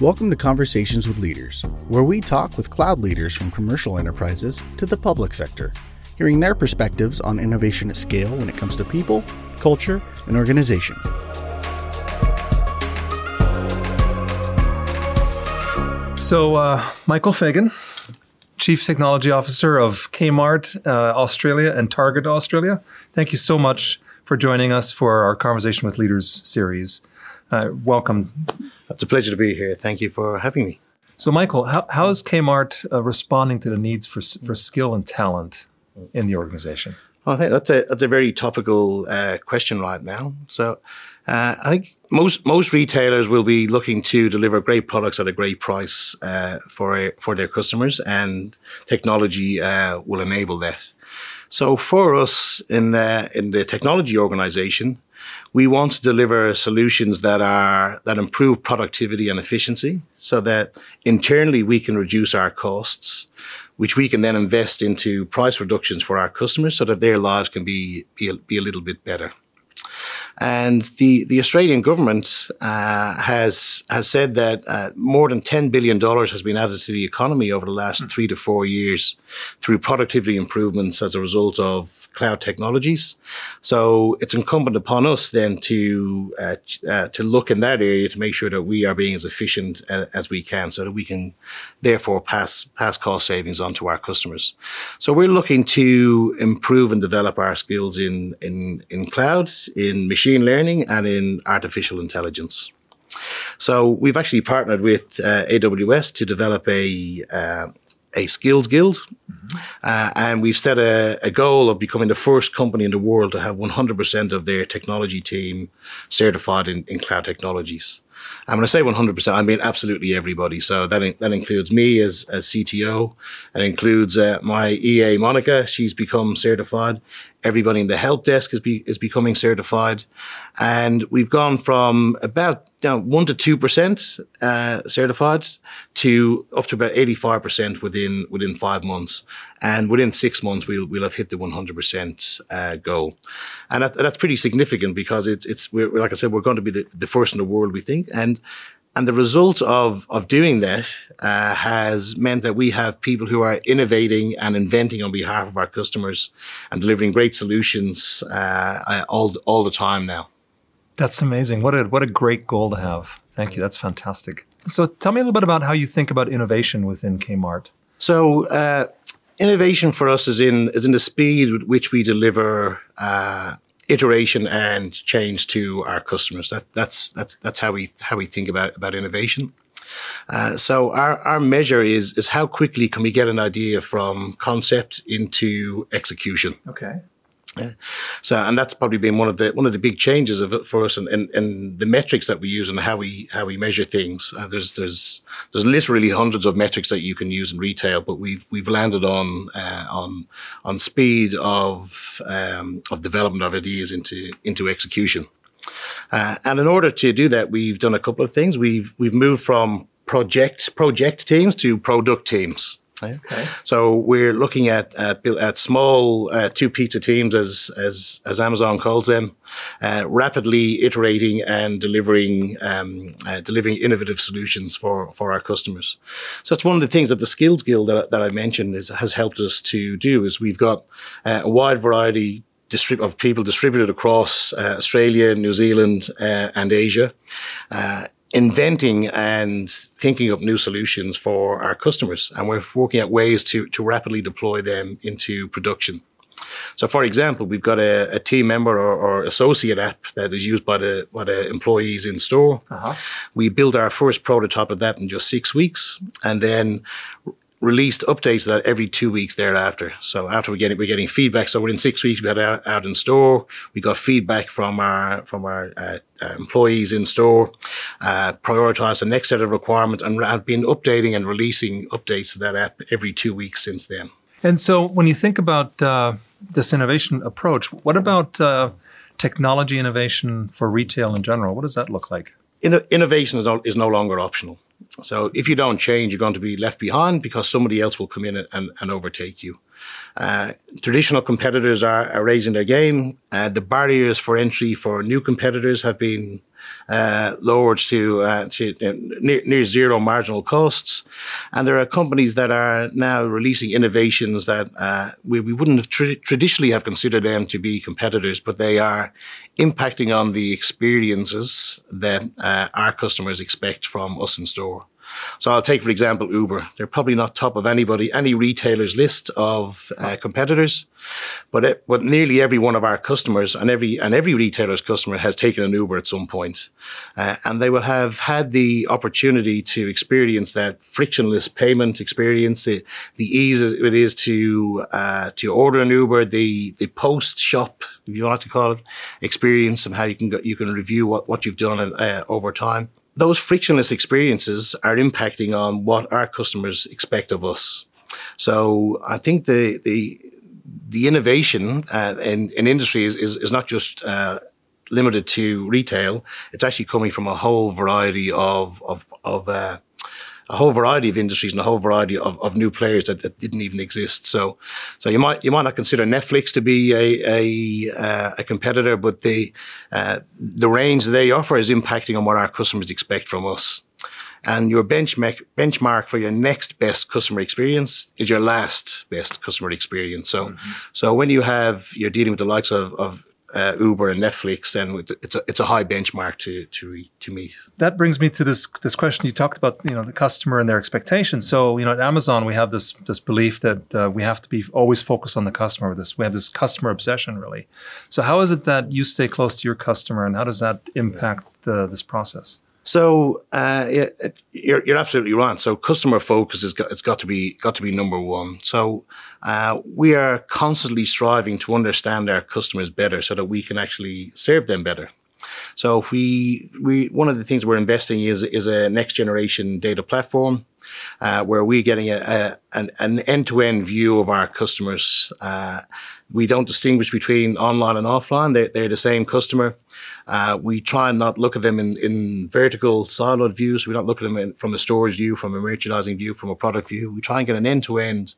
Welcome to Conversations with Leaders, where we talk with cloud leaders from commercial enterprises to the public sector, hearing their perspectives on innovation at scale when it comes to people, culture, and organization. So, uh, Michael Fagan, Chief Technology Officer of Kmart uh, Australia and Target Australia, thank you so much for joining us for our Conversation with Leaders series. Uh, welcome. It's a pleasure to be here. Thank you for having me. So, Michael, how, how is Kmart uh, responding to the needs for, for skill and talent in the organization? Well, I think that's a that's a very topical uh, question right now. So, uh, I think most most retailers will be looking to deliver great products at a great price uh, for for their customers, and technology uh, will enable that. So, for us in the in the technology organization, we want to deliver solutions that are that improve productivity and efficiency so that internally we can reduce our costs which we can then invest into price reductions for our customers so that their lives can be be a, be a little bit better and the, the Australian government uh, has has said that uh, more than ten billion dollars has been added to the economy over the last mm. three to four years through productivity improvements as a result of cloud technologies. So it's incumbent upon us then to uh, uh to look in that area to make sure that we are being as efficient uh, as we can, so that we can therefore pass pass cost savings on to our customers. So we're looking to improve and develop our skills in in in cloud, in machine machine learning and in artificial intelligence. So we've actually partnered with uh, AWS to develop a uh, a skills guild, mm-hmm. uh, and we've set a, a, goal of becoming the first company in the world to have 100% of their technology team certified in, in cloud technologies. And when I say 100%, I mean absolutely everybody. So that, in, that includes me as, as CTO. It includes uh, my EA, Monica. She's become certified. Everybody in the help desk is, be, is becoming certified. And we've gone from about you know, 1% to 2% uh, certified to up to about 85% within within five months. And within six months, we'll, we'll have hit the 100% uh, goal. And that, that's pretty significant because it's, it's like I said, we're going to be the, the first in the world, we think. And and the result of, of doing that uh, has meant that we have people who are innovating and inventing on behalf of our customers and delivering great solutions uh, all, all the time now. That's amazing. What a, what a great goal to have. Thank you. That's fantastic. So tell me a little bit about how you think about innovation within Kmart. So uh, innovation for us is in is in the speed with which we deliver uh, iteration and change to our customers. That, that's that's that's how we how we think about about innovation. Uh, so our, our measure is is how quickly can we get an idea from concept into execution. Okay. Yeah. So, and that's probably been one of the one of the big changes of it for us, and, and, and the metrics that we use and how we how we measure things. Uh, there's there's there's literally hundreds of metrics that you can use in retail, but we've we've landed on uh, on on speed of um, of development of ideas into into execution. Uh, and in order to do that, we've done a couple of things. We've we've moved from project project teams to product teams. Okay. So we're looking at at, at small uh, two pizza teams, as as as Amazon calls them, uh, rapidly iterating and delivering um, uh, delivering innovative solutions for for our customers. So that's one of the things that the Skills Guild that, that I mentioned is, has helped us to do. Is we've got uh, a wide variety of people distributed across uh, Australia, New Zealand, uh, and Asia. Uh, inventing and thinking up new solutions for our customers. And we're working out ways to, to rapidly deploy them into production. So, for example, we've got a, a team member or, or, associate app that is used by the by the employees in store. Uh-huh. We built our first prototype of that in just six weeks, and then released updates that every two weeks thereafter. So after we get it, we're getting feedback. So within six weeks, we had out, out in store. We got feedback from our from our uh, uh, employees in store, uh, prioritized the next set of requirements, and have been updating and releasing updates to that app every two weeks since then. And so, when you think about uh, this innovation approach, what about uh, technology innovation for retail in general? What does that look like? In- innovation is no, is no longer optional. So if you don't change, you're going to be left behind because somebody else will come in and, and overtake you. Uh, traditional competitors are, are, raising their game. Uh, the barriers for entry for new competitors have been uh, lowered to, uh, to near, near, zero marginal costs. And there are companies that are now releasing innovations that uh, we, we wouldn't have tra- traditionally have considered them to be competitors, but they are impacting on the experiences that uh, our customers expect from us in store. So I'll take, for example, Uber. They're probably not top of anybody, any retailer's list of uh, competitors, but it, but nearly every one of our customers and every and every retailer's customer has taken an Uber at some point, uh, and they will have had the opportunity to experience that frictionless payment experience, the, the ease it is to uh, to order an Uber, the the post shop, if you want to call it, experience, and how you can go, you can review what what you've done uh, over time those frictionless experiences are impacting on what our customers expect of us. So I think the the the innovation uh, in, in industry is, is, is not just uh, limited to retail. It's actually coming from a whole variety of of, of uh, a whole variety of industries and a whole variety of, of new players that, that, didn't even exist. So, so you might you might not consider Netflix to be a a, uh, a competitor, but the uh, the range they offer is impacting on what our customers expect from us. And your benchmark benchmark for your next best customer experience is your last best customer experience. So, mm-hmm. so when you have you're dealing with the likes of, of uh, Uber and Netflix, then it's a it's a high benchmark to to to meet. That brings me to this this question you talked about, you know, the customer and their expectations. So, you know, at Amazon we have this this belief that uh, we have to be always focused on the customer. With this, we have this customer obsession, really. So, how is it that you stay close to your customer, and how does that impact the, this process? So uh, you're, you're absolutely right. So customer focus has got it's got to be got to be number one. So uh, we are constantly striving to understand our customers better, so that we can actually serve them better. So if we we one of the things we're investing is is a next generation data platform. Uh, where we're getting a, a, an, end-to-end view of our customers. Uh, we don't distinguish between online and offline. They're, they're the same customer. Uh, we try and not look at them in, in vertical siloed views. We don't look at them in, from a storage view, from a merchandising view, from a product view. We try and get an end to end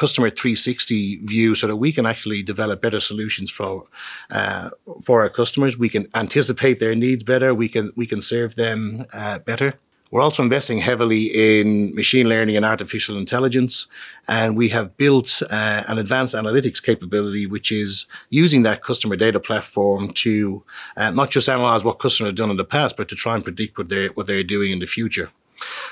customer 360 view so that we can actually develop better solutions for uh, for our customers. We can anticipate their needs better. We can we can serve them uh, better. We're also investing heavily in machine learning and artificial intelligence. And we have built uh, an advanced analytics capability, which is using that customer data platform to uh, not just analyze what customers have done in the past, but to try and predict what they're, what they're doing in the future.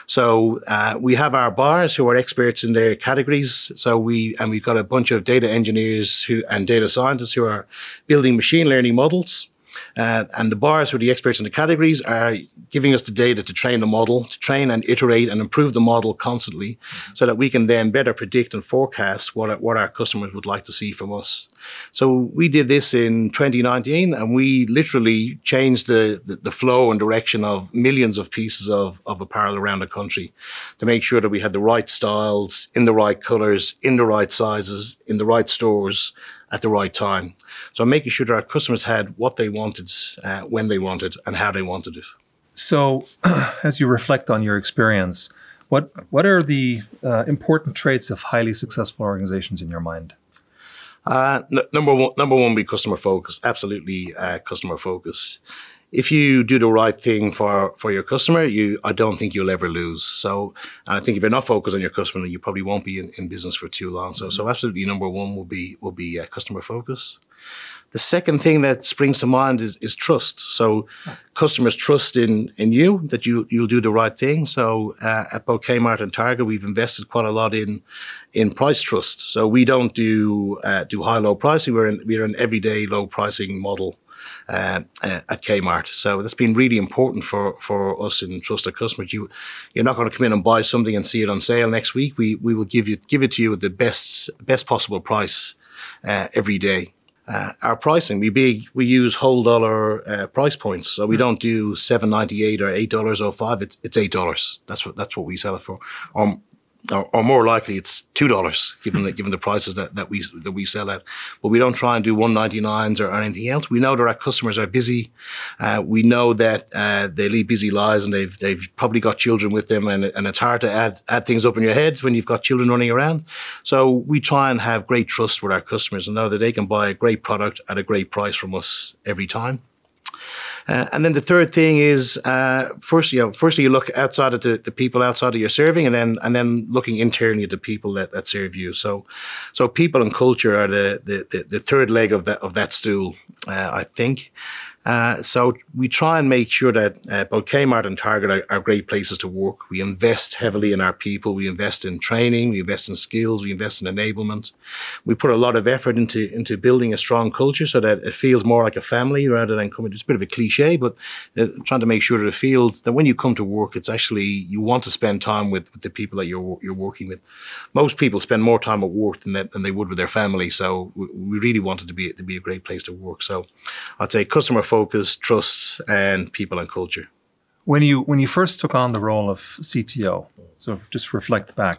So uh, we have our buyers who are experts in their categories. So we and we've got a bunch of data engineers who and data scientists who are building machine learning models uh, and the bars who are the experts in the categories are giving us the data to train the model, to train and iterate and improve the model constantly so that we can then better predict and forecast what, our, what our customers would like to see from us. So we did this in 2019 and we literally changed the, the, the flow and direction of millions of pieces of, of apparel around the country to make sure that we had the right styles in the right colors, in the right sizes, in the right stores at the right time. So making sure that our customers had what they wanted, uh, when they wanted, and how they wanted it. So, as you reflect on your experience, what what are the uh, important traits of highly successful organizations in your mind? Uh, n- number one, number one, be customer focused. Absolutely, uh, customer focused if you do the right thing for, for your customer, you I don't think you'll ever lose. So I think if you're not focused on your customer, you probably won't be in, in business for too long. So mm-hmm. so absolutely number one will be will be uh, customer focus. The second thing that springs to mind is, is trust. So customers trust in in you that you you'll do the right thing. So uh, at both Kmart and Target, we've invested quite a lot in in price trust. So we don't do uh, do high low pricing. We're in, we're an everyday low pricing model uh, at Kmart. So that's been really important for, for us in trusted customers. You you're not going to come in and buy something and see it on sale next week. We we will give you give it to you at the best best possible price uh, every day. Uh, our pricing, we big, we use whole dollar uh, price points, so we mm. don't do seven ninety eight or eight dollars or five. It's it's eight dollars. That's what that's what we sell it for. Um, or, or, more likely it's two dollars given the given the prices that, that we that we sell at. But we don't try and do one ninety nines or anything else. We know that our customers are busy. Uh, we know that uh, they lead busy lives and they've they've probably got children with them, and and it's hard to add add things up in your heads when you've got children running around. So we try and have great trust with our customers and know that they can buy a great product at a great price from us every time. Uh, and then the third thing is uh, first, you know, firstly you look outside of the, the people outside of your serving, and then and then looking internally at the people that, that serve you. So, so people and culture are the the, the, the third leg of that of that stool, uh, I think. Uh, so we try and make sure that uh, both Kmart and Target are, are, great places to work. We invest heavily in our people. We invest in training. We invest in skills. We invest in enablement. We put a lot of effort into into building a strong culture so that it feels more like a family rather than coming. It's a bit of a cliche, but uh, trying to make sure that it feels that when you come to work, it's actually you want to spend time with, with the people that you're you're working with. Most people spend more time at work than that, than they would with their family. So we, we really wanted to be to be a great place to work. So I'd say customer focus focus, trust, and people and culture. When you when you first took on the role of CTO, so just reflect back,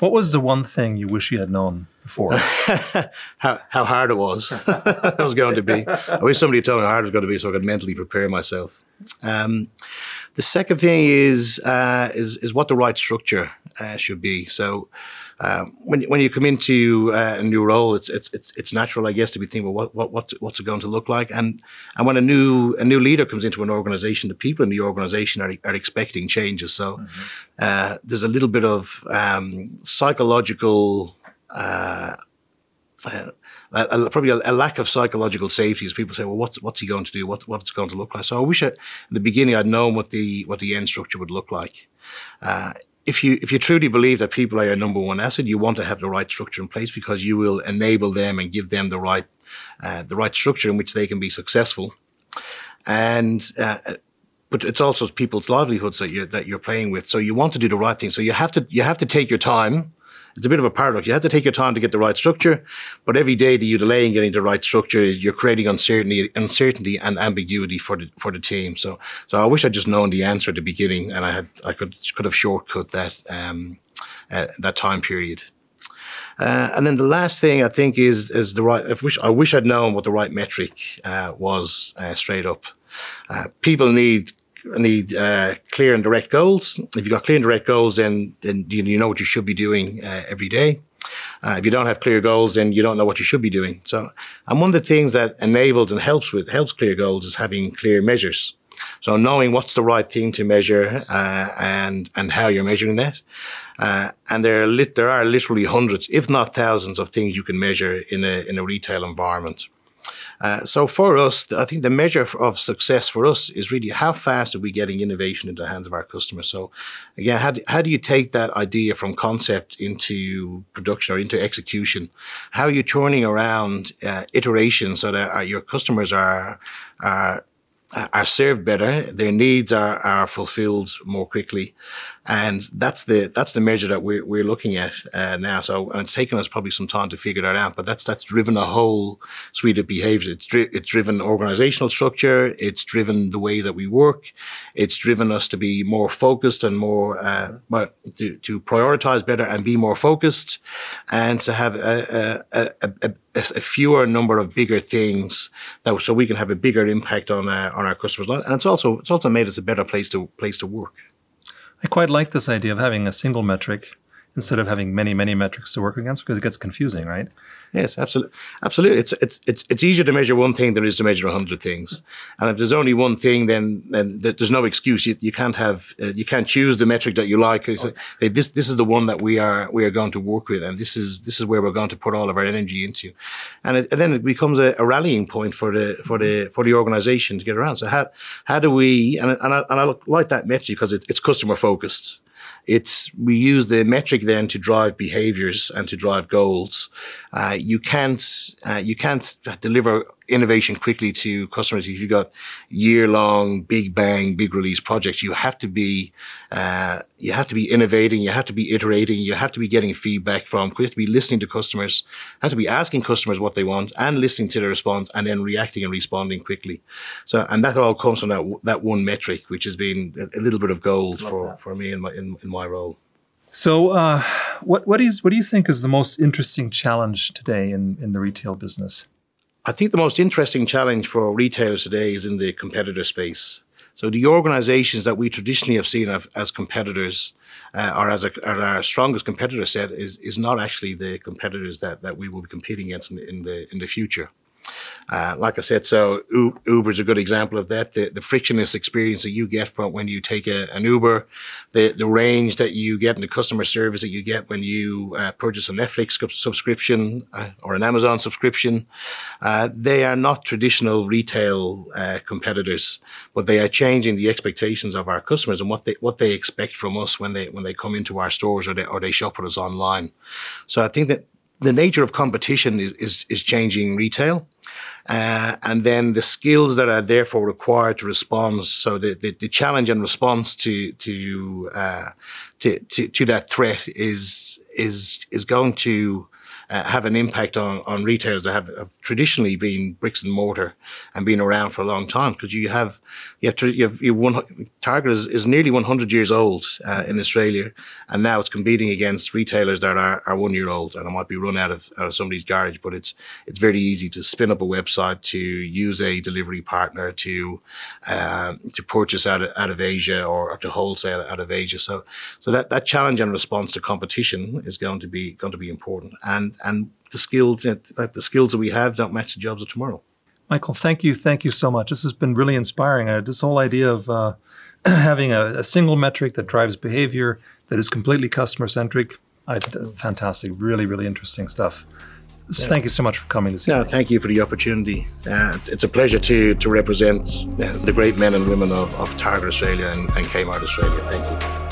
what was the one thing you wish you had known before? how, how hard it was. it was going to be. I wish somebody told me how hard it was going to be so I could mentally prepare myself. Um, the second thing is uh, is is what the right structure uh, should be. So um, when when you come into uh, a new role, it's it's it's it's natural, I guess, to be thinking, well, what what what's, what's it going to look like? And and when a new a new leader comes into an organization, the people in the organization are are expecting changes. So mm-hmm. uh, there's a little bit of um, psychological. Uh, uh probably a, a, lack of psychological safety as people say, well, what's, what's he going to do? What, what's going to look like? So I wish I, in the beginning I'd known what the, what the end structure would look like. Uh, if you if you truly believe that people are your number one asset, you want to have the right structure in place because you will enable them and give them the right uh, the right structure in which they can be successful. And uh, but it's also people's livelihoods that you're that you're playing with. So you want to do the right thing. So you have to you have to take your time it's a bit of a paradox. You have to take your time to get the right structure, but every day that you delay in getting the right structure, you're creating uncertainty, uncertainty and ambiguity for the for the team. So, so I wish I'd just known the answer at the beginning, and I had I could could have shortcut that um, uh, that time period. Uh, and then the last thing I think is is the right. I wish I wish I'd known what the right metric uh, was uh, straight up. Uh, people need need uh, clear and direct goals. If you've got clear and direct goals, then then you know what you should be doing uh, every day. Uh, if you don't have clear goals, then you don't know what you should be doing. So, and one of the things that enables and helps with helps clear goals is having clear measures. So, knowing what's the right thing to measure uh, and and how you're measuring that. Uh, and there are lit- there are literally hundreds, if not thousands, of things you can measure in a in a retail environment. Uh, so for us, I think the measure of success for us is really how fast are we getting innovation into the hands of our customers. So again, how do, how do you take that idea from concept into production or into execution? How are you turning around uh, iteration so that our, your customers are are are served better, their needs are, are fulfilled more quickly, and that's the that's the measure that we're we're looking at uh, now. So and it's taken us probably some time to figure that out, but that's that's driven a whole suite of behaviors. It's dri- it's driven organizational structure. It's driven the way that we work. It's driven us to be more focused and more uh, to to prioritize better and be more focused, and to have a, a, a, a fewer number of bigger things that so we can have a bigger impact on uh, on our customers and it's also it's also made us a better place to place to work I quite like this idea of having a single metric instead of having many, many metrics to work against because it gets confusing, right? Yes, absolutely, absolutely. It's it's it's it's easier to measure one thing than it is to measure a hundred things. And if there's only one thing, then then there's no excuse. You, you can't have uh, you can't choose the metric that you like. Hey, this this is the one that we are we are going to work with, and this is this is where we're going to put all of our energy into. And, it, and then it becomes a, a, rallying point for the for the for the organization to get around. So how how do we and and I, and I like that metric because it, it's customer focused. It's we use the metric then to drive behaviors and to drive goals. Uh, you can't uh, you can't deliver innovation quickly to customers. If you've got year long, big bang, big release projects, you have to be, uh, you have to be innovating. You have to be iterating. You have to be getting feedback from, you have to be listening to customers, have to be asking customers what they want and listening to their response and then reacting and responding quickly. So, and that all comes from that, that one metric, which has been a, a little bit of gold for, that. for me in my, in, in my role. So, uh, what what is what do you think is the most interesting challenge today in, in the retail business? I think the most interesting challenge for retailers today is in the competitor space. So the organizations that we traditionally have seen as competitors uh, or as a, or our strongest competitor set is, is not actually the competitors that, that we will be competing against in, in the, in the future. Uh, like I said, so Uber is a good example of that. The, the frictionless experience that you get from when you take a, an Uber, the, the range that you get and the customer service that you get when you uh, purchase a Netflix subscription uh, or an Amazon subscription, uh, they are not traditional retail uh, competitors, but they are changing the expectations of our customers and what they what they expect from us when they when they come into our stores or they or they shop with us online. So I think that the nature of competition is, is, is changing retail. Uh, and then the skills that are therefore required to respond. So the, the, the challenge and response to, to, uh, to, to, to, that threat is, is, is going to, uh, have an impact on, on retailers that have, have, traditionally been bricks and mortar and been around for a long time because you have you have, to, you have you one, Target is, is nearly 100 years old uh, in Australia and now it's competing against retailers that are, are one year old and it might be run out of out of somebody's garage but it's it's very easy to spin up a website to use a delivery partner to uh, to purchase out of, out of Asia or, or to wholesale out of Asia. So so that, that challenge and response to competition is going to be going to be important. And and the skills that the skills that we have don't match the jobs of tomorrow. Michael, thank you, thank you so much. This has been really inspiring. Uh, this whole idea of uh, having a, a, single metric that drives behavior that is completely customer centric. Uh, fantastic, really, really interesting stuff. Yeah. Thank you so much for coming this evening. thank you for the opportunity. Uh, it's, it's, a pleasure to to represent uh, the great men and women of, of Target Australia and, and Kmart Australia. Thank you.